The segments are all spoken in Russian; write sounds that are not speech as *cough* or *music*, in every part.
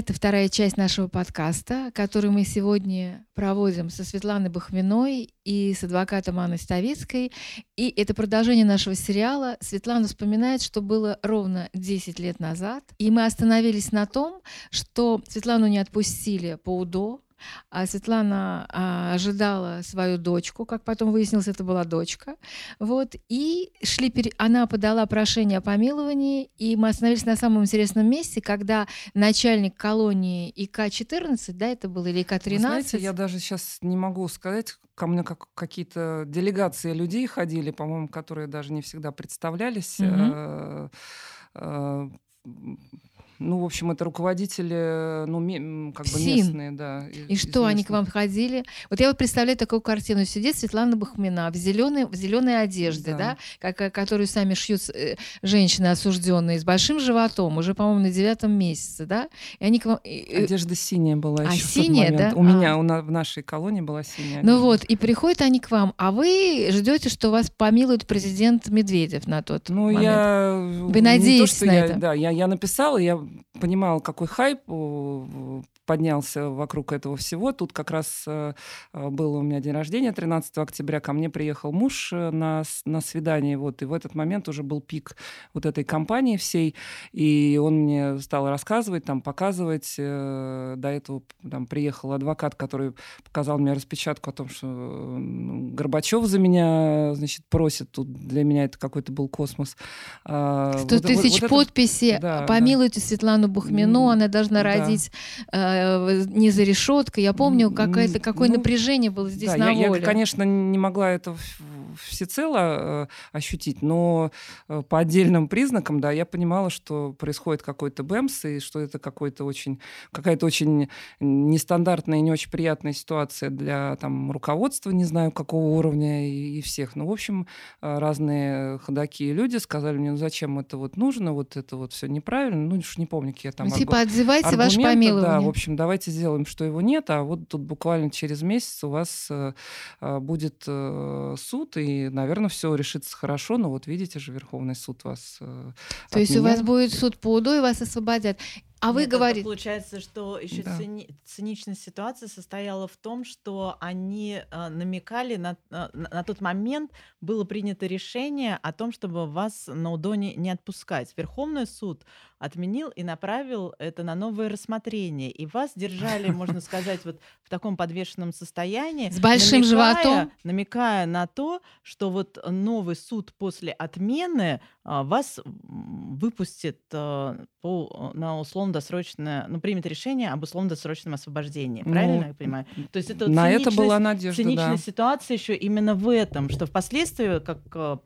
Это вторая часть нашего подкаста, который мы сегодня проводим со Светланой Бахминой и с адвокатом Анной Ставицкой. И это продолжение нашего сериала. Светлана вспоминает, что было ровно 10 лет назад. И мы остановились на том, что Светлану не отпустили по УДО, а Светлана а, ожидала свою дочку, как потом выяснилось, это была дочка. Вот, и шли, пере... она подала прошение о помиловании, и мы остановились на самом интересном месте, когда начальник колонии ИК-14, да, это было, или ИК-13? знаете, я даже сейчас не могу сказать, ко мне как какие-то делегации людей ходили, по-моему, которые даже не всегда представлялись. Угу ну, в общем, это руководители, ну, как бы СИН. местные, да. И что, они к вам ходили? Вот я вот представляю такую картину. Сидит Светлана Бахмина в зеленой, в зеленой одежде, да, да как, которую сами шьют э, женщины осужденные, с большим животом, уже, по-моему, на девятом месяце, да? И они к вам... Одежда синяя была а, еще синяя, да? У а. меня, у нас, в нашей колонии была синяя. Ну вот, и приходят они к вам, а вы ждете, что вас помилует президент Медведев на тот ну, момент? я... Вы надеетесь то, на я, это? Да, я, я написала, я понимал, какой хайп поднялся вокруг этого всего. Тут как раз э, был у меня день рождения 13 октября. Ко мне приехал муж э, на, на свидание. Вот, и в этот момент уже был пик вот этой кампании всей. И он мне стал рассказывать, там, показывать. Э, до этого там, приехал адвокат, который показал мне распечатку о том, что Горбачев за меня значит, просит. Тут для меня это какой-то был космос. 100 а, тысяч вот, вот подписей. Да, Помилуйте да. Светлану Бухмину, она должна да. родить Э, не за решеткой. Я помню, какое-то какое ну, напряжение было здесь да, на я, воле. Я, конечно, не могла это всецело э, ощутить, но э, по отдельным признакам, да, я понимала, что происходит какой-то бэмс, и что это какой-то очень, какая-то очень нестандартная и не очень приятная ситуация для там, руководства, не знаю, какого уровня и, и всех. Ну, в общем, э, разные ходаки и люди сказали мне, ну, зачем это вот нужно, вот это вот все неправильно, ну, не помню, какие там ну, типа, отзывайте ваше помилование. Да, в общем, давайте сделаем, что его нет, а вот тут буквально через месяц у вас будет суд, и, наверное, все решится хорошо, но вот видите же, Верховный суд вас э, То есть у вас будет суд по УДО, и вас освободят. А вы говорите... Получается, что еще да. цини... циничная ситуация состояла в том, что они э, намекали на, э, на тот момент было принято решение о том, чтобы вас на УДОНе не отпускать. Верховный суд отменил и направил это на новое рассмотрение. И вас держали, можно *laughs* сказать, вот в таком подвешенном состоянии. С большим намекая, животом. Намекая на то, что вот новый суд после отмены а, вас выпустит а, по, на условно-досрочное, ну, примет решение об условно-досрочном освобождении. Правильно ну, я понимаю? То есть это на это была надежда, циничная да. ситуация еще именно в этом, что впоследствии, как а,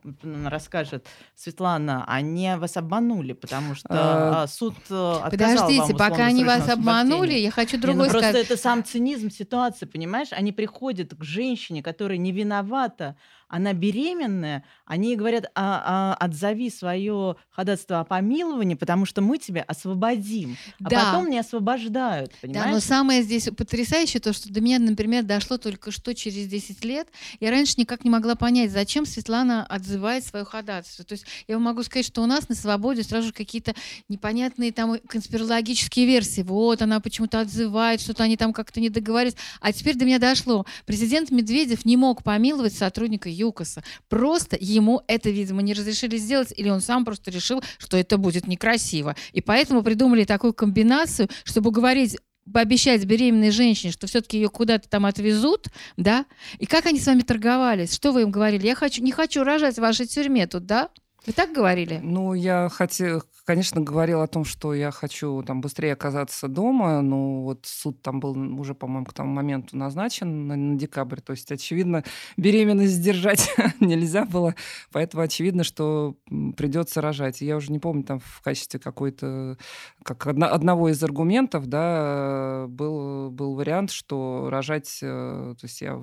расскажет Светлана, они вас обманули, потому что а, суд э, Подождите, вам пока они вас обманули, я хочу другой Не, ну сказать. Просто это сам цинизм ситуации, понимаешь? Они приходят к женщине, которая не виновата, она беременная, они ей говорят, а, а, отзови свое ходатайство о помиловании, потому что мы тебя освободим. А да. потом не освобождают, понимаешь? Да, но самое здесь потрясающее то, что до меня, например, дошло только что через 10 лет. Я раньше никак не могла понять, зачем Светлана отзывает свое ходатайство. То есть я могу сказать, что у нас на свободе сразу же какие-то непонятные там конспирологические версии. Вот, она почему-то отзывает, что-то они там как-то не договариваются. А теперь до меня дошло. Президент Медведев не мог помиловать сотрудника ЮКОСа. Просто ему это, видимо, не разрешили сделать, или он сам просто решил, что это будет некрасиво. И поэтому придумали такую комбинацию, чтобы говорить пообещать беременной женщине, что все-таки ее куда-то там отвезут, да? И как они с вами торговались? Что вы им говорили? Я хочу, не хочу рожать в вашей тюрьме тут, да? Вы так говорили? Ну, я хотела, конечно, говорил о том, что я хочу там быстрее оказаться дома, но вот суд там был уже, по-моему, к тому моменту назначен на, на декабрь, то есть, очевидно, беременность сдержать *laughs* нельзя было, поэтому очевидно, что придется рожать. И я уже не помню, там в качестве какой-то, как одно, одного из аргументов, да, был, был вариант, что рожать, э, то есть я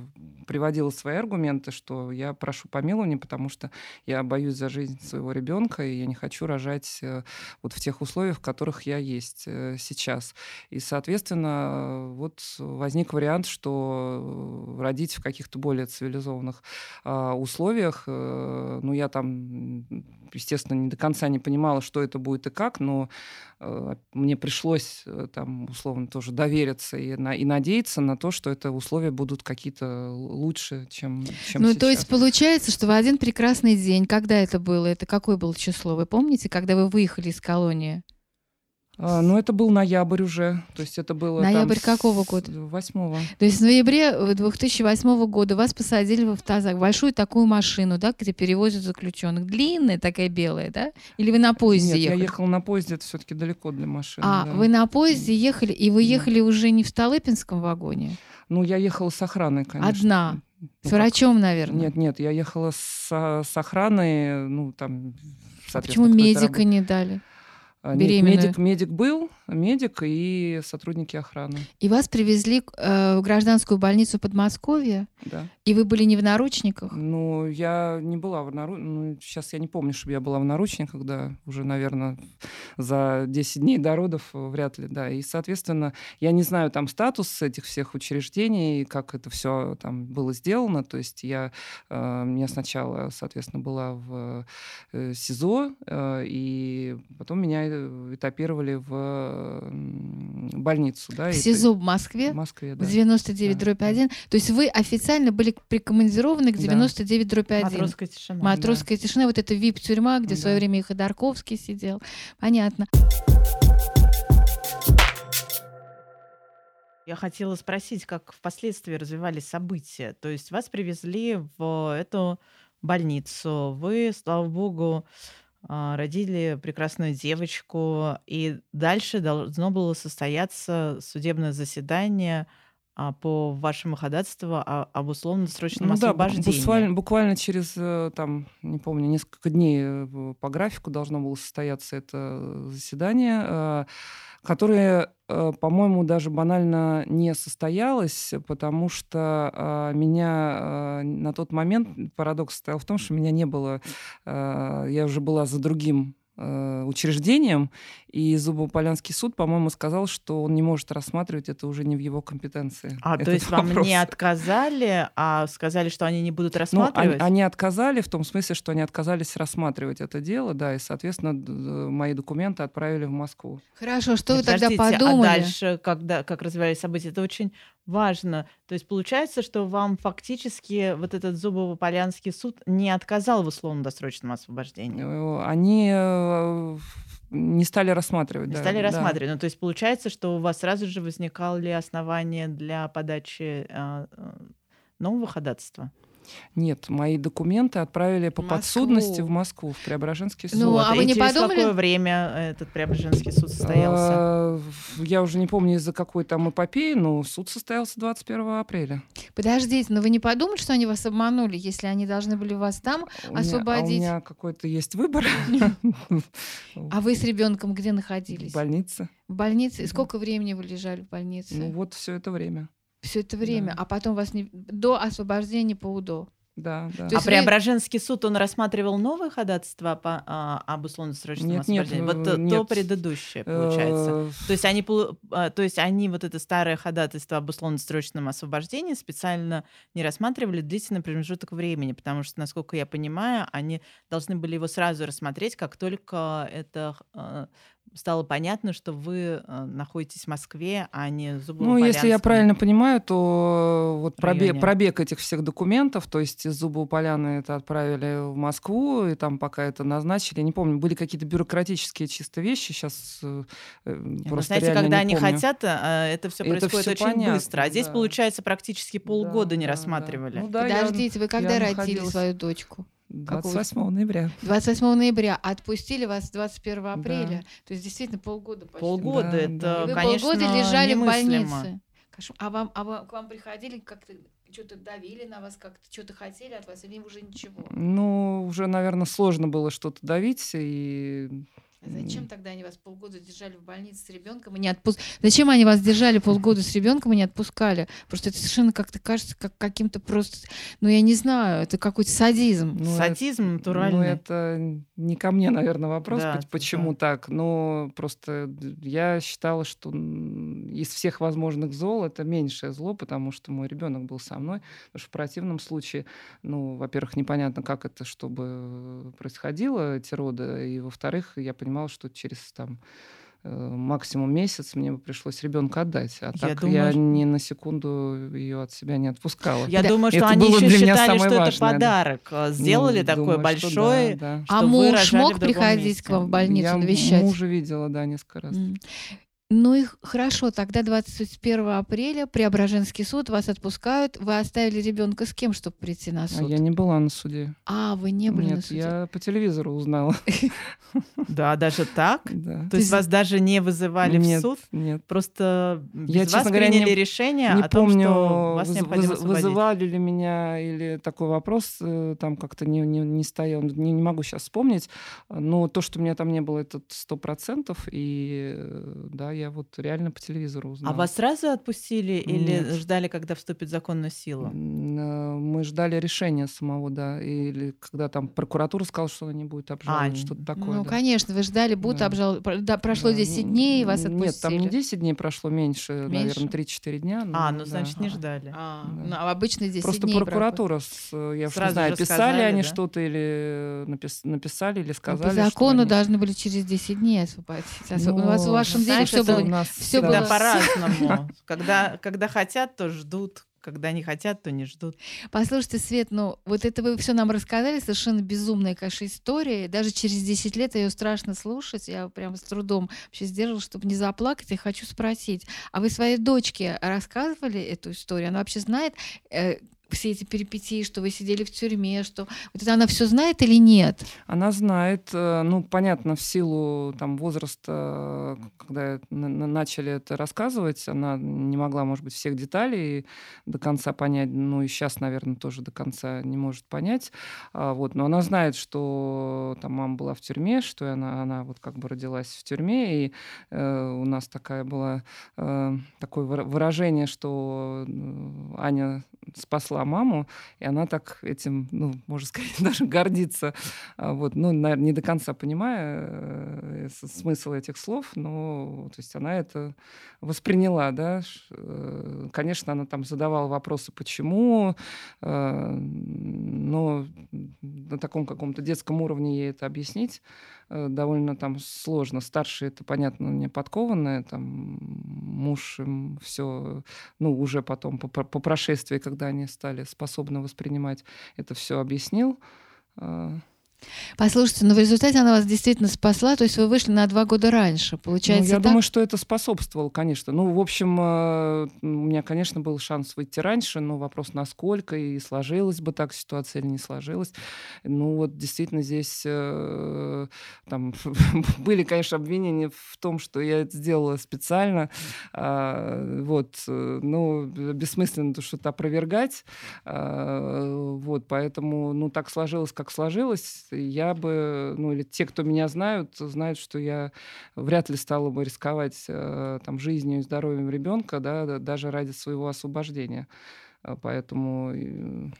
приводила свои аргументы, что я прошу помилования, потому что я боюсь за жизнь своего ребенка, и я не хочу рожать э, вот в тех условиях, в которых я есть э, сейчас. И, соответственно, вот возник вариант, что родить в каких-то более цивилизованных а, условиях, э, ну, я там, естественно, не до конца не понимала, что это будет и как, но э, мне пришлось там, условно, тоже довериться и, на, и надеяться на то, что это условия будут какие-то лучше, чем, чем ну, сейчас. то есть получается, что в один прекрасный день, когда это было, это какое было число, вы помните, когда вы выехали из колонии? А, ну, это был ноябрь уже. То есть это было... Ноябрь там, какого года? Восьмого. То есть в ноябре 2008 года вас посадили в автозак, большую такую машину, да, где перевозят заключенных. Длинная такая белая, да? Или вы на поезде Нет, ехали? я ехал на поезде, это все-таки далеко для машины. А, да. вы на поезде ехали, и вы ехали да. уже не в Столыпинском вагоне? Ну, я ехала с охраной, конечно. Одна? Ну, с врачом, наверное? Нет, нет, я ехала с, с охраной, ну, там... А почему медика не дали? А, Беременная. Медик, медик был, медик и сотрудники охраны. И вас привезли э, в гражданскую больницу Подмосковья? Да. И вы были не в наручниках? Ну, я не была в наручниках. Ну, сейчас я не помню, чтобы я была в наручниках, да, уже, наверное, за 10 дней до родов вряд ли, да. И, соответственно, я не знаю там статус этих всех учреждений, как это все там было сделано. То есть я, э, я сначала, соответственно, была в э, СИЗО, э, и потом меня этапировали в больницу. Да, в СИЗО в Москве? В Москве, да. В 99 да, дробь 1. Да. То есть вы официально были прикомандированы к 99 да. дробь 1. Матросская тишина. Матросская да. тишина, вот это ВИП-тюрьма, где да. в свое время и Ходорковский сидел. Понятно. Я хотела спросить, как впоследствии развивались события. То есть вас привезли в эту больницу, вы, слава богу, родили прекрасную девочку, и дальше должно было состояться судебное заседание а, по вашему ходатайству об условно-досрочном ну, освобождении. Да, буквально, буквально через, э, там, не помню, несколько дней э, по графику должно было состояться это заседание, э, которое, по-моему, даже банально не состоялось, потому что меня на тот момент, парадокс состоял в том, что меня не было, я уже была за другим учреждением, и Зубополянский суд, по-моему, сказал, что он не может рассматривать это уже не в его компетенции. А, то есть вопрос. вам не отказали, а сказали, что они не будут рассматривать? Ну, они, они отказали в том смысле, что они отказались рассматривать это дело, да, и, соответственно, мои документы отправили в Москву. Хорошо, что вы тогда подумали? А дальше, когда, как развивались события, это очень важно. То есть получается, что вам фактически вот этот Зубово-Полянский суд не отказал в условно-досрочном освобождении? Э, они э, не стали рассматривать. Не да, стали да. рассматривать. Ну, то есть получается, что у вас сразу же возникали основания для подачи э, нового ходатайства? Нет, мои документы отправили по Москву. подсудности в Москву, в Преображенский суд. Ну, а вы не через подумали? какое время этот Преображенский суд состоялся? А, я уже не помню, из-за какой там эпопеи, но суд состоялся 21 апреля. Подождите, но вы не подумали, что они вас обманули, если они должны были вас там у освободить? Меня, а у меня какой-то есть выбор. А вы с ребенком где находились? В больнице. В больнице? И сколько времени вы лежали в больнице? Ну вот все это время все это время, да. а потом вас не до освобождения по УДО. Да, да. То а Преображенский вы... суд, он рассматривал новое ходатайство по, а, об условно-досрочном нет, освобождении? Нет, вот нет. то предыдущее, получается. Э, то есть, они, а, то есть они вот это старое ходатайство об условно-досрочном освобождении специально не рассматривали длительный промежуток времени, потому что, насколько я понимаю, они должны были его сразу рассмотреть, как только это а, стало понятно, что вы э, находитесь в Москве, а не в Ну, если я правильно понимаю, то вот пробег, пробег этих всех документов, то есть из Зубова Поляны это отправили в Москву, и там пока это назначили, я не помню, были какие-то бюрократические чисто вещи, сейчас э, э ну, просто Знаете, когда они помню. хотят, э, это все происходит очень понятно, быстро, а здесь, да. получается, практически полгода да, не да, рассматривали. Да. Ну, да, Подождите, я, вы когда родили находилась... свою дочку? 28 Какого? ноября. 28 ноября. Отпустили вас 21 апреля. Да. То есть действительно полгода почти. Полгода, да, это, да. Вы конечно, полгода лежали немыслимо. в больнице. А, вам, а вам, к вам приходили как-то что-то давили на вас, как-то что-то хотели от вас, или уже ничего? Ну, уже, наверное, сложно было что-то давить, и Зачем тогда они вас полгода держали в больнице с ребенком и не отпускали? Зачем они вас держали полгода с ребенком и не отпускали? Просто это совершенно как-то кажется как каким-то просто, ну я не знаю, это какой-то садизм. Ну, Садизм это, натуральный. Ну это не ко мне, наверное, вопрос, да, почему да. так. Но просто я считала, что из всех возможных зол это меньшее зло, потому что мой ребенок был со мной. Потому что в противном случае, ну, во-первых, непонятно, как это, чтобы происходило, эти роды, и во-вторых, я понимаю, понимала, что через там э, максимум месяц мне бы пришлось ребенка отдать. А я так думаю, я ни на секунду ее от себя не отпускала. Я да. думаю, что это они еще считали, что важное, это подарок. Да. Сделали ну, такой думаю, большой. Да, да. А муж мог приходить месте. к вам в больницу я навещать? мужа видела, да, несколько раз. Mm. Ну и хорошо, тогда 21 апреля Преображенский суд вас отпускают. Вы оставили ребенка с кем, чтобы прийти на а суд? А я не была на суде. А, вы не были Нет, на суде? я по телевизору узнала. *laughs* Да, даже так? *laughs* Да. То есть вас даже не вызывали в суд? Нет. Просто я, вас приняли решение о том, что вас необходимо вызывали ли меня или такой вопрос э, там как-то не, не, не стоял. Не, не могу сейчас вспомнить. Но то, что меня там не было, это сто процентов. И э, да, я вот реально по телевизору а узнала. А вас сразу отпустили или Нет. ждали, когда вступит в законную силу? Э, мы ждали решения самого, да. Или когда там прокуратура сказала, что она не будет обжаловать, а, что-то такое. Ну, да. конечно, вы ждали, будут да. обжаловать. Да, прошло да. 10 дней, и вас отпустили. Нет, там не 10 дней прошло, меньше, меньше? наверное, 3-4 дня. Но, а, ну, значит, да. не ждали. А, да. ну, а обычно 10 Просто дней. Просто прокуратура, с, я Сразу не знаю, писали сказали, они да? что-то или напис, написали, или ну, сказали. по закону они... должны были через 10 дней освободить. Ну, у вас в вашем деле все было, все было по-разному. *laughs* Когда, когда хотят, то ждут. Когда не хотят, то не ждут. Послушайте, Свет, ну вот это вы все нам рассказали, совершенно безумная, конечно, история. Даже через 10 лет ее страшно слушать. Я прям с трудом вообще сдерживала, чтобы не заплакать. Я хочу спросить, а вы своей дочке рассказывали эту историю? Она вообще знает, э, все эти перипетии, что вы сидели в тюрьме, что вот это она все знает или нет? Она знает, э, ну понятно, в силу там возраста, когда начали это рассказывать, она не могла, может быть, всех деталей до конца понять, ну и сейчас, наверное, тоже до конца не может понять, а, вот, но она знает, что там мама была в тюрьме, что она, она вот как бы родилась в тюрьме, и э, у нас такая была э, такое выражение, что э, Аня спасла маму, и она так этим, ну, можно сказать, *laughs* даже гордится. А вот, ну, наверное, не до конца понимая э, смысл этих слов, но то есть она это восприняла, да. Э, конечно, она там задавала вопросы, почему, э, но на таком каком-то детском уровне ей это объяснить довольно там сложно. Старшие, это, понятно, не подкованные, там муж им все, ну, уже потом по, по прошествии, когда они стали способны воспринимать, это все объяснил. Послушайте, но в результате она вас действительно спасла, то есть вы вышли на два года раньше, получается. Ну, я так? думаю, что это способствовало, конечно. Ну, в общем, э, у меня, конечно, был шанс выйти раньше, но вопрос, насколько и сложилась бы так ситуация или не сложилась. Ну, вот действительно здесь э, там *laughs* были, конечно, обвинения в том, что я это сделала специально. А, вот, э, ну, бессмысленно то что-то опровергать. А, вот, поэтому, ну, так сложилось, как сложилось я бы, ну или те, кто меня знают, знают, что я вряд ли стала бы рисковать э, там жизнью и здоровьем ребенка, да, даже ради своего освобождения. А, поэтому...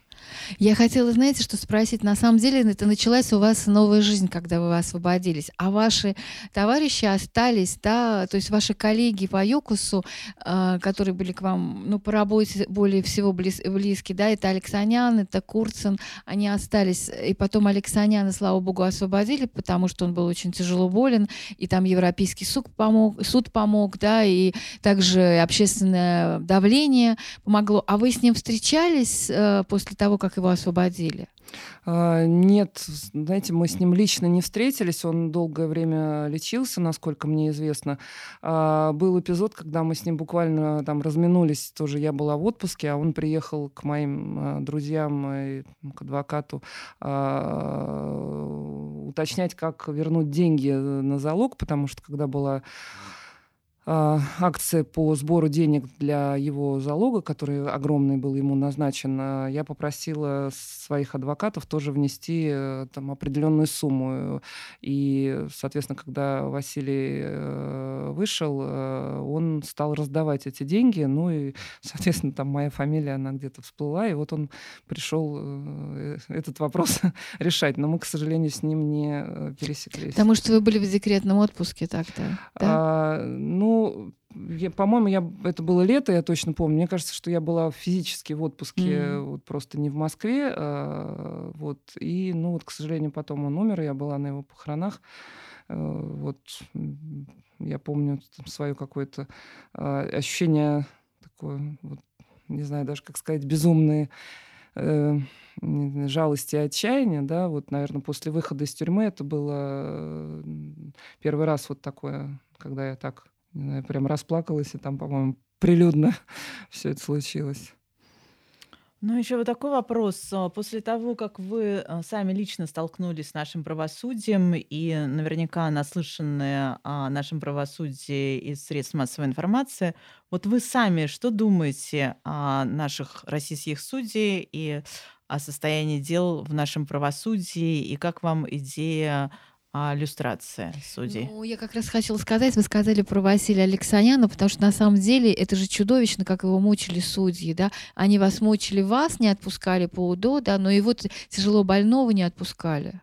Я хотела, знаете, что спросить. На самом деле это началась у вас новая жизнь, когда вы освободились. А ваши товарищи остались, да, то есть ваши коллеги по ЮКУСу, э, которые были к вам, ну, по работе более всего близ, близкие, да, это Алексанян, это Курцин, они остались. И потом Алексаняна, слава богу, освободили, потому что он был очень тяжело болен, и там Европейский суд помог, суд помог, да, и также общественное давление помогло. А вы с ним встречались э, после того, как его освободили? А, нет, знаете, мы с ним лично не встретились, он долгое время лечился, насколько мне известно. А, был эпизод, когда мы с ним буквально там разминулись, тоже я была в отпуске, а он приехал к моим а, друзьям и к адвокату уточнять, как вернуть деньги на залог, потому что когда была акция по сбору денег для его залога, который огромный был ему назначен, а, я попросила своих адвокатов тоже внести э, там определенную сумму. И, соответственно, когда Василий э, вышел, э, он стал раздавать эти деньги. Ну и, соответственно, там моя фамилия, она где-то всплыла, и вот он пришел этот вопрос *laughs* решать. Но мы, к сожалению, с ним не пересеклись. Потому что вы были в декретном отпуске так-то. Да? А, ну, ну, по-моему, я, это было лето, я точно помню. Мне кажется, что я была физически в отпуске, mm-hmm. вот просто не в Москве. А, вот, и, ну, вот, к сожалению, потом он умер, я была на его похоронах. А, вот, я помню там, свое какое-то а, ощущение такое, вот, не знаю даже, как сказать, безумные э, жалости и отчаяния, да, вот, наверное, после выхода из тюрьмы это было первый раз вот такое, когда я так прям расплакалась, и там, по-моему, прилюдно *laughs* все это случилось. Ну, еще вот такой вопрос. А, после того, как вы а, сами лично столкнулись с нашим правосудием и наверняка наслышанные о нашем правосудии из средств массовой информации, вот вы сами что думаете о наших российских судей и о состоянии дел в нашем правосудии, и как вам идея а, иллюстрация судей. Ну, я как раз хотела сказать, вы сказали про Василия Алексаняна, потому что на самом деле это же чудовищно, как его мучили судьи, да. Они вас мучили, вас не отпускали по УДО, да, но его тяжело больного не отпускали.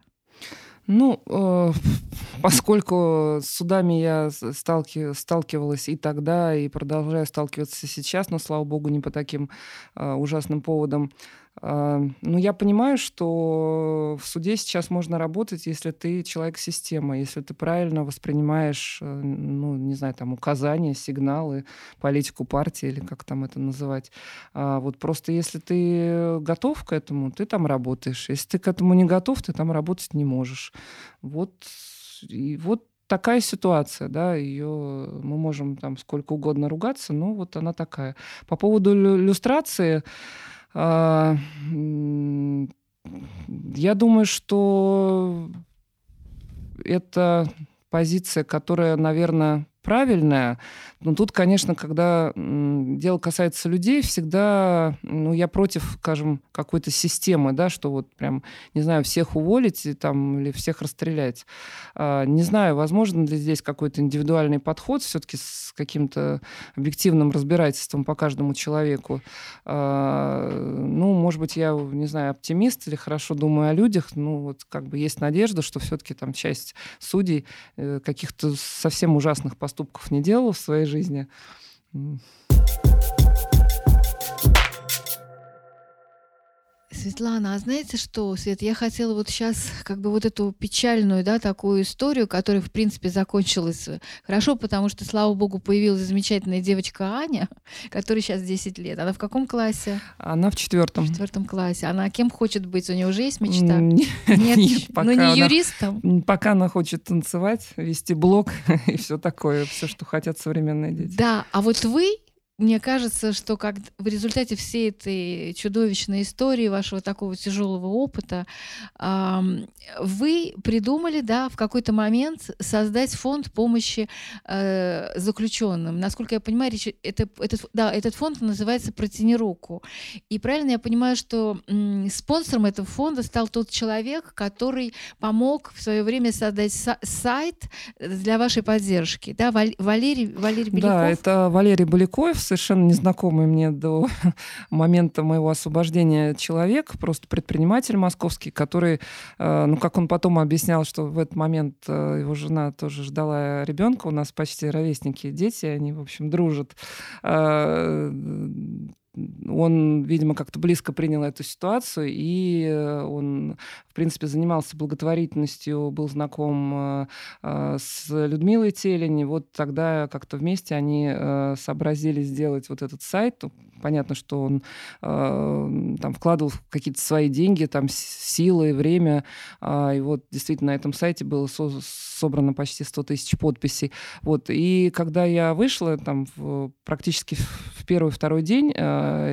Ну, э, *laughs* поскольку с судами я сталки, сталкивалась и тогда, и продолжаю сталкиваться сейчас, но, слава богу, не по таким э, ужасным поводам, а, ну, я понимаю, что в суде сейчас можно работать, если ты человек-система, если ты правильно воспринимаешь, э, ну, не знаю, там, указания, сигналы, политику партии или как там это называть. А вот просто если ты готов к этому, ты там работаешь. Если ты к этому не готов, ты там работать не можешь. Вот, и вот такая ситуация, да, ее мы можем там сколько угодно ругаться, но вот она такая. По поводу иллюстрации, а, я думаю, что это позиция, которая, наверное, правильная. Но тут, конечно, когда дело касается людей, всегда, ну, я против, скажем, какой-то системы, да, что вот прям, не знаю, всех уволить и, там, или всех расстрелять. А, не знаю, возможно ли здесь какой-то индивидуальный подход все-таки с каким-то объективным разбирательством по каждому человеку. А, ну, может быть, я, не знаю, оптимист или хорошо думаю о людях, ну, вот как бы есть надежда, что все-таки там часть судей э, каких-то совсем ужасных поступков не делал в своей жизни. Светлана, а знаете что, Свет, я хотела вот сейчас как бы вот эту печальную, да, такую историю, которая, в принципе, закончилась хорошо, потому что, слава богу, появилась замечательная девочка Аня, которая сейчас 10 лет. Она в каком классе? Она в четвертом. В четвертом классе. Она кем хочет быть? У нее уже есть мечта? *laughs* Нет, нет, нет пока ну не юристом? Пока она хочет танцевать, вести блог *laughs* и все такое, все, что хотят современные дети. Да, а вот вы мне кажется, что как в результате всей этой чудовищной истории, вашего такого тяжелого опыта, вы придумали, да, в какой-то момент создать фонд помощи э, заключенным. Насколько я понимаю, речь, это, этот, да, этот фонд называется «Протяни руку». И правильно я понимаю, что спонсором этого фонда стал тот человек, который помог в свое время создать сайт для вашей поддержки, да, Валерий, Валерий Беляков? Да, это Валерий Баляков, совершенно незнакомый мне до *laughs* момента моего освобождения человек, просто предприниматель московский, который, э, ну, как он потом объяснял, что в этот момент э, его жена тоже ждала ребенка, у нас почти ровесники дети, они, в общем, дружат. Э, он, видимо, как-то близко принял эту ситуацию, и э, он, в принципе, занимался благотворительностью, был знаком э, э, с Людмилой Телени. Вот тогда как-то вместе они сообразили сделать вот этот сайт. Ну, понятно, что он там вкладывал какие-то свои деньги, там силы, время. А, и вот действительно на этом сайте было собрано почти 100 тысяч подписей. Вот. И когда я вышла там в, практически в первый-второй день,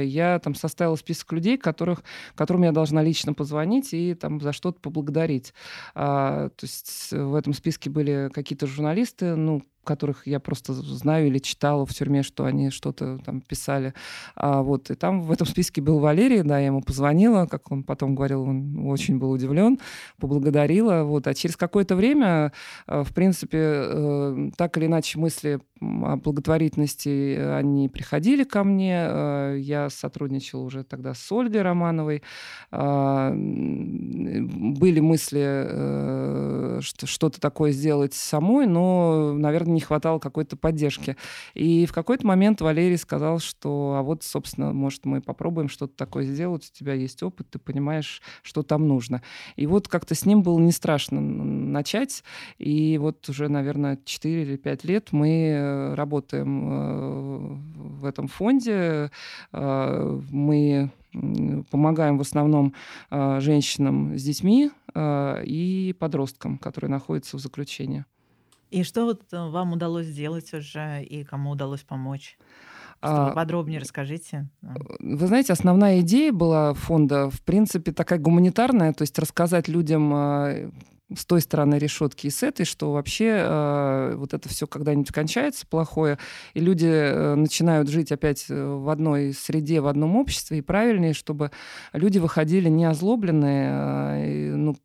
я там составила список людей, которых, которым я должна лично позвонить и там за что-то поблагодарить. А, то есть в этом списке были какие-то журналисты, ну, которых я просто знаю или читала в тюрьме, что они что-то там писали. А, вот, и там в этом списке был Валерий, да, я ему позвонила, как он потом говорил, он очень был удивлен, поблагодарила. Вот. А через какое-то время, э, в принципе, э, так или иначе мысли о благотворительности, они приходили ко мне. Э, я сотрудничала уже тогда с Ольгой Романовой. А, были мысли что-то такое сделать самой, но, наверное, не хватало какой-то поддержки. И в какой-то момент Валерий сказал, что а вот, собственно, может, мы попробуем что-то такое сделать, у тебя есть опыт, ты понимаешь, что там нужно. И вот как-то с ним было не страшно начать. И вот уже, наверное, 4 или 5 лет мы э, работаем э, в этом фонде. Э, мы помогаем в основном женщинам с детьми и подросткам, которые находятся в заключении. И что вот вам удалось сделать уже и кому удалось помочь? А, подробнее расскажите. Вы знаете, основная идея была фонда, в принципе, такая гуманитарная, то есть рассказать людям а, с той стороны решетки и с этой, что вообще э, вот это все когда-нибудь кончается плохое, и люди э, начинают жить опять в одной среде, в одном обществе, и правильнее, чтобы люди выходили не озлобленные, э, ну,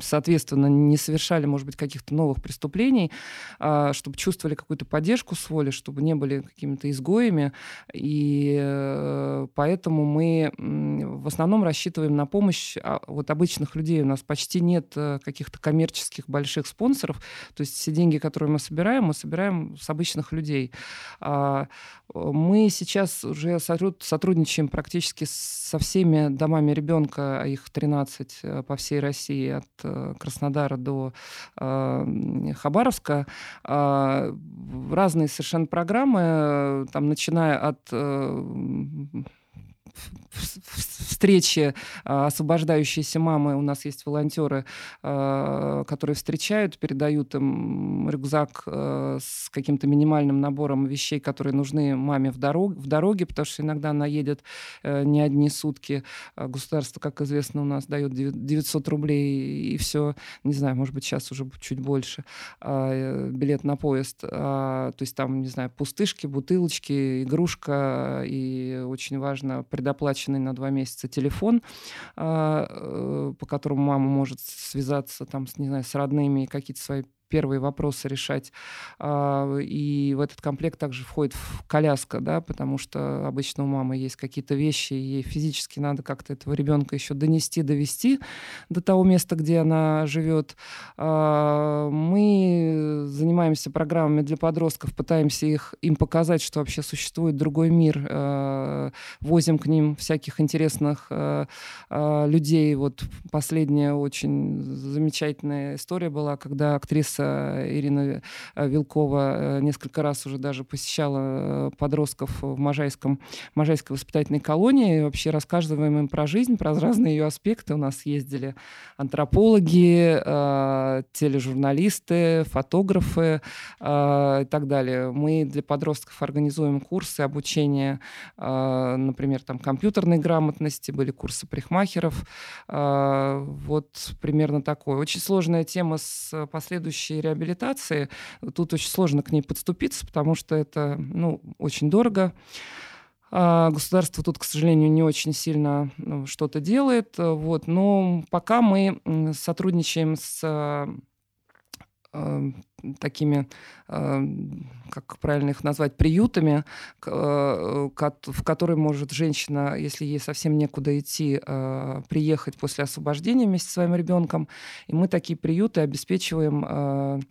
соответственно, не совершали, может быть, каких-то новых преступлений, а, чтобы чувствовали какую-то поддержку с воли, чтобы не были какими-то изгоями. И э, поэтому мы в основном рассчитываем на помощь а, вот обычных людей. У нас почти нет э, каких-то коммерческих больших спонсоров. То есть все деньги, которые мы собираем, мы собираем с обычных людей. А, мы сейчас уже сотрудничаем практически со всеми домами ребенка, их 13 э, по всей России, от э, Краснодара до э, Хабаровска. А, разные совершенно программы, там, начиная от встречи а, освобождающиеся мамы, у нас есть волонтеры, а, которые встречают, передают им рюкзак а, с каким-то минимальным набором вещей, которые нужны маме в, дорог, в дороге, потому что иногда она едет э, не одни сутки. Государство, как известно, у нас дает 900 рублей и все, не знаю, может быть, сейчас уже чуть больше, э, билет на поезд. То есть там, не знаю, пустышки, бутылочки, игрушка, и очень важно предоплаченный на два месяца телефон, а, э, по которому мама может связаться там, не знаю, с родными и какие-то свои первые вопросы решать. А, и в этот комплект также входит коляска, да, потому что обычно у мамы есть какие-то вещи, и ей физически надо как-то этого ребенка еще донести, довести до того места, где она живет. А, мы занимаемся программами для подростков, пытаемся их, им показать, что вообще существует другой мир, а, возим к ним всяких интересных людей. Вот последняя очень замечательная история была, когда актриса актриса Ирина э, Вилкова э, несколько раз уже даже посещала э, подростков в Можайском, Можайской воспитательной колонии. И вообще рассказываем им про жизнь, про разные ее аспекты. У нас ездили антропологи, тележурналисты, фотографы и так далее. Мы для подростков организуем курсы обучения, например, там компьютерной грамотности, были курсы парикмахеров. Вот примерно такое. Очень сложная тема с последующей помощи и реабилитации. Тут очень сложно к ней подступиться, потому что это ну, очень дорого. А государство тут, к сожалению, не очень сильно ну, что-то делает. Вот. Но пока мы сотрудничаем с э, такими, э, как правильно их назвать, приютами, э, в которые может женщина, если ей совсем некуда идти, э, приехать после освобождения вместе со своим ребенком. И мы такие приюты обеспечиваем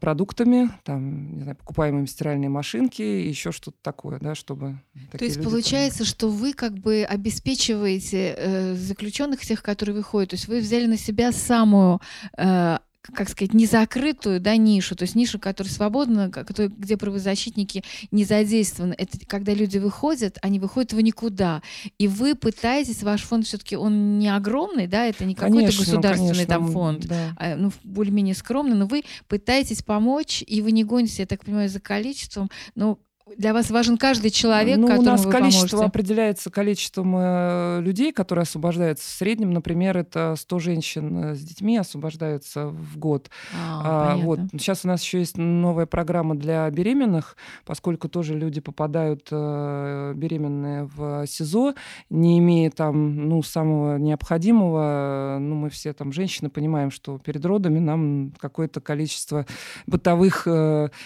продуктами, там, не знаю, покупаем им стиральные машинки, еще что-то такое, да, чтобы... То есть получается, там... что вы как бы обеспечиваете э, заключенных тех, которые выходят, то есть вы взяли на себя самую э, как сказать, незакрытую да, нишу, то есть нишу, которая свободна, где правозащитники не задействованы. Это когда люди выходят, они выходят в никуда. И вы пытаетесь, ваш фонд все-таки он не огромный, да, это не какой-то государственный конечно, там фонд, да. а, ну, более-менее скромный, но вы пытаетесь помочь, и вы не гонитесь, я так понимаю, за количеством, но для вас важен каждый человек, ну, у нас количество поможете. определяется количеством э, людей, которые освобождаются. В среднем, например, это 100 женщин э, с детьми освобождаются в год. А, а, вот сейчас у нас еще есть новая программа для беременных, поскольку тоже люди попадают э, беременные в СИЗО, не имея там ну самого необходимого. Ну мы все там женщины понимаем, что перед родами нам какое-то количество бытовых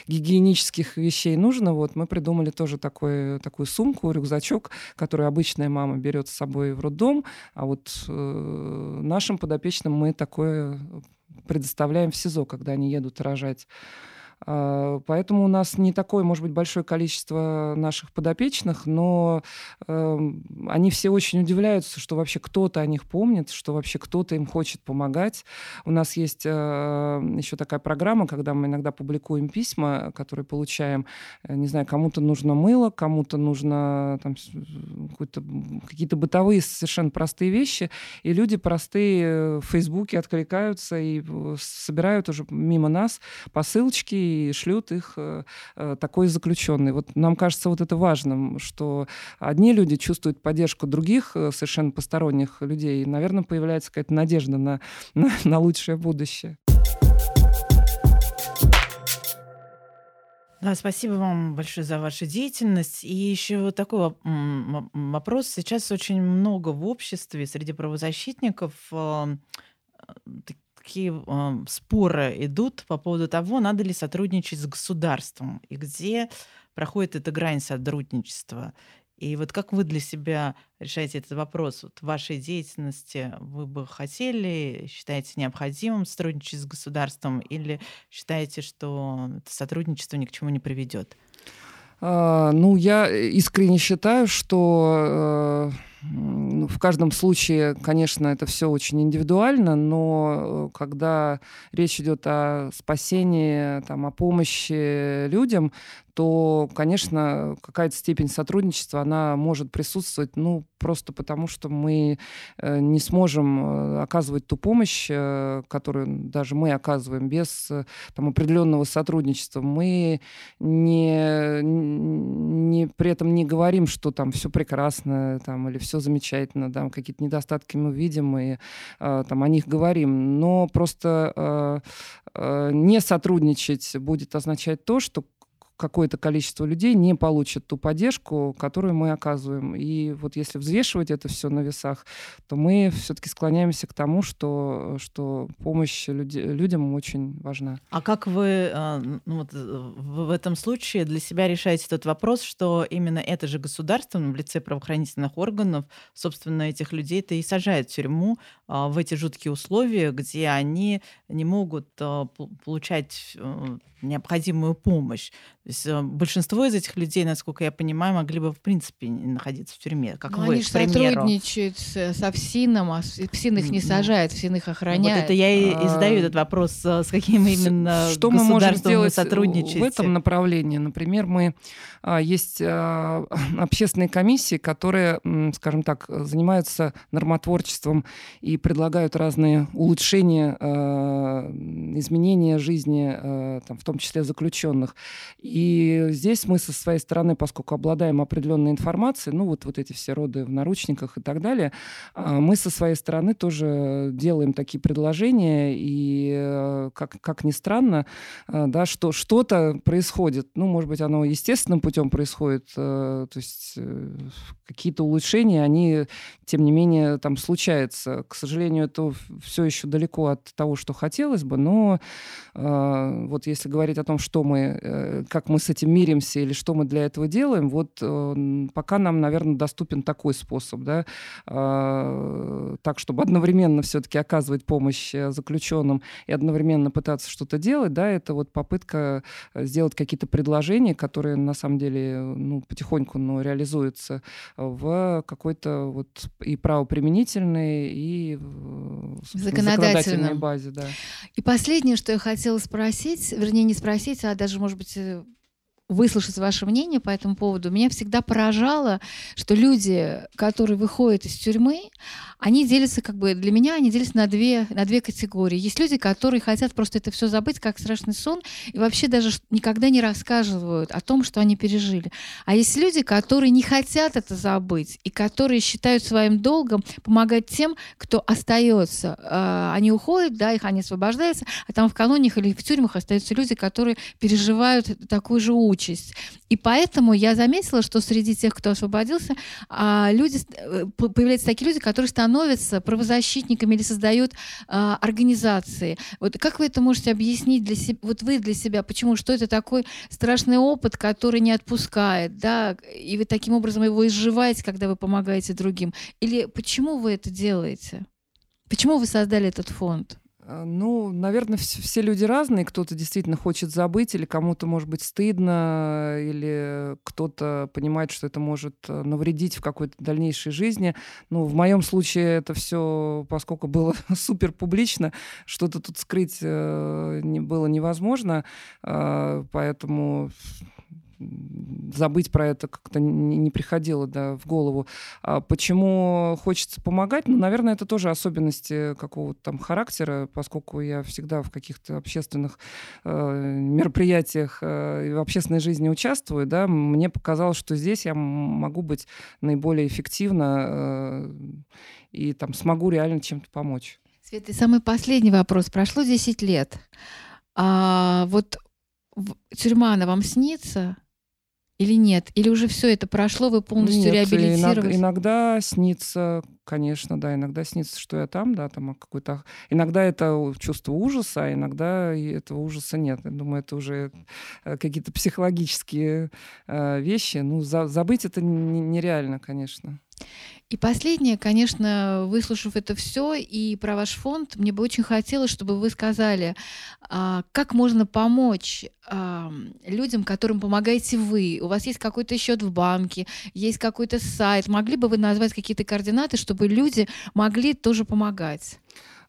гигиенических вещей нужно. Вот мы придумали тоже такой, такую сумку, рюкзачок, который обычная мама берет с собой в роддом, а вот э, нашим подопечным мы такое предоставляем в СИЗО, когда они едут рожать. А, поэтому у нас не такое, может быть, большое количество наших подопечных, но э, они все очень удивляются, что вообще кто-то о них помнит, что вообще кто-то им хочет помогать. У нас есть э, еще такая программа, когда мы иногда публикуем письма, которые получаем, э, не знаю, кому-то нужно мыло, кому-то нужно там, какие-то бытовые совершенно простые вещи, и люди простые в Фейсбуке откликаются и э, собирают уже мимо нас посылочки и шлют их э, э, такой заключенный. Вот нам кажется вот это важным, что одни люди чувствуют поддержку других э, совершенно посторонних людей, и, наверное, появляется какая-то надежда на, *laughs* на, на лучшее будущее. Да, спасибо вам большое за вашу деятельность. И еще вот такой вопрос. Сейчас очень много в обществе среди правозащитников такие э, споры идут по поводу того, надо ли сотрудничать с государством и где проходит эта грань сотрудничества. И вот как вы для себя решаете этот вопрос? Вот в вашей деятельности вы бы хотели, считаете необходимым сотрудничать с государством или считаете, что это сотрудничество ни к чему не приведет? А, ну, я искренне считаю, что э, в каждом случае, конечно, это все очень индивидуально, но э, когда речь идет о спасении, там, о помощи людям, то, конечно, какая-то степень сотрудничества, она может присутствовать, ну, просто потому, что мы э, не сможем э, оказывать ту помощь, которую даже мы оказываем без там, определенного сотрудничества. Мы не, не, при этом не говорим, что там все прекрасно там, или все все замечательно, там какие-то недостатки мы видим и э, там о них говорим, но просто э, э, не сотрудничать будет означать то, что какое-то количество людей не получит ту поддержку, которую мы оказываем. И вот если взвешивать это все на весах, то мы все-таки склоняемся к тому, что, что помощь люди, людям очень важна. А как вы а, ну, вот, в этом случае для себя решаете тот вопрос, что именно это же государство в лице правоохранительных органов, собственно, этих людей-то и сажает в тюрьму а, в эти жуткие условия, где они не могут а, получать э, необходимую помощь. Есть э, большинство из этих людей, насколько я понимаю, могли бы в принципе не находиться в тюрьме, как Но вы, они к примеру. сотрудничают с, со ФСИНом, а ФСИН их не сажает, ФСИН их охраняет. Вот это я и, и задаю этот вопрос, э, с каким именно Что мы можем сделать в этом направлении? Например, мы а, есть а, *laughs* общественные комиссии, которые, скажем так, занимаются нормотворчеством и предлагают разные улучшения, а, изменения жизни, там, в том числе заключенных. И здесь мы со своей стороны, поскольку обладаем определенной информацией, ну вот, вот эти все роды в наручниках и так далее, мы со своей стороны тоже делаем такие предложения, и э, как, как ни странно, да, что что-то происходит. Ну, может быть, оно естественным путем происходит, э, то есть э, какие-то улучшения, они, тем не менее, там случаются. К сожалению, это все еще далеко от того, что хотелось бы, но э, вот если говорить о том, что мы, как мы с этим миримся или что мы для этого делаем, вот пока нам, наверное, доступен такой способ, да, так, чтобы одновременно все-таки оказывать помощь заключенным и одновременно пытаться что-то делать, да, это вот попытка сделать какие-то предложения, которые на самом деле ну, потихоньку но реализуются в какой-то вот и правоприменительной, и законодательной базе. Да. И последнее, что я хотела спросить, вернее, не спросить, а даже, может быть, э, выслушать ваше мнение по этому поводу. Меня всегда поражало, что люди, которые выходят из тюрьмы, они делятся, как бы для меня, они делятся на две, на две категории. Есть люди, которые хотят просто это все забыть, как страшный сон, и вообще даже никогда не рассказывают о том, что они пережили. А есть люди, которые не хотят это забыть, и которые считают своим долгом помогать тем, кто остается. А, они уходят, да, их они освобождаются, а там в колониях или в тюрьмах остаются люди, которые переживают такую же участь. И поэтому я заметила, что среди тех, кто освободился, а, люди, э, появляются такие люди, которые становятся правозащитниками или создают э, организации. Вот как вы это можете объяснить для себя, вот вы для себя, почему, что это такой страшный опыт, который не отпускает, да, и вы таким образом его изживаете, когда вы помогаете другим? Или почему вы это делаете? Почему вы создали этот фонд? А, ну, наверное, все люди разные. Кто-то действительно хочет забыть, или кому-то, может быть, стыдно, или кто-то понимает, что это может э, навредить в какой-то дальнейшей жизни. Ну, в моем случае это все, поскольку было *laughs* супер публично, что-то тут скрыть э, было невозможно, э, поэтому забыть про это как-то не, приходило да, в голову. А почему хочется помогать? Ну, наверное, это тоже особенности какого-то там характера, поскольку я всегда в каких-то общественных э, мероприятиях э, в общественной жизни участвую, да, мне показалось, что здесь я могу быть наиболее эффективно э, и там смогу реально чем-то помочь. Света, и самый последний вопрос. Прошло 10 лет. А вот тюрьма, она вам снится? Или нет? Или уже все это прошло, вы полностью нет, реабилитировались? Иногда, иногда снится, конечно, да, иногда снится, что я там, да, там какой-то... Иногда это чувство ужаса, а иногда этого ужаса нет. Я думаю, это уже э, какие-то психологические э, вещи. Ну, за, забыть это нереально, конечно. И последнее, конечно, выслушав это все и про ваш фонд, мне бы очень хотелось, чтобы вы сказали, а, как можно помочь а, людям, которым помогаете вы. У вас есть какой-то счет в банке, есть какой-то сайт. Могли бы вы назвать какие-то координаты, чтобы люди могли тоже помогать?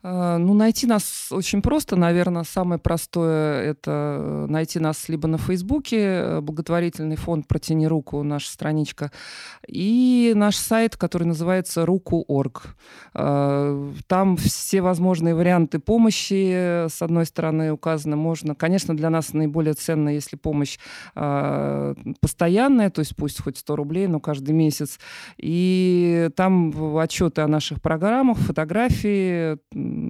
А, ну, найти нас очень просто. Наверное, самое простое — это найти нас либо на Фейсбуке, э, благотворительный фонд «Протяни руку», наша страничка, и наш сайт, который называется «Руку.орг». Там все возможные варианты помощи, с одной стороны, указаны. Можно, конечно, для нас наиболее ценно, если помощь постоянная, то есть пусть хоть 100 рублей, но каждый месяц. И там отчеты о наших программах, фотографии,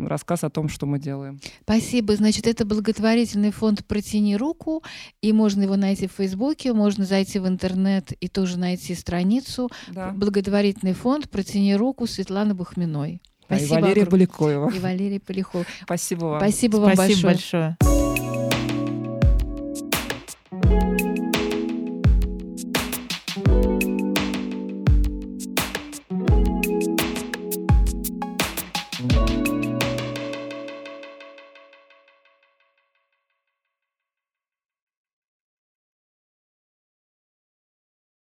рассказ о том, что мы делаем. Спасибо. Значит, это благотворительный фонд «Протяни руку», и можно его найти в Фейсбуке, можно зайти в интернет и тоже найти страницу. Да. Благотворительный фонд «Протяни руку» Светланы Бухминой. Спасибо. и Валерия Полякоева. И Валерия Полякова. Спасибо вам. Спасибо вам Спасибо большое. большое.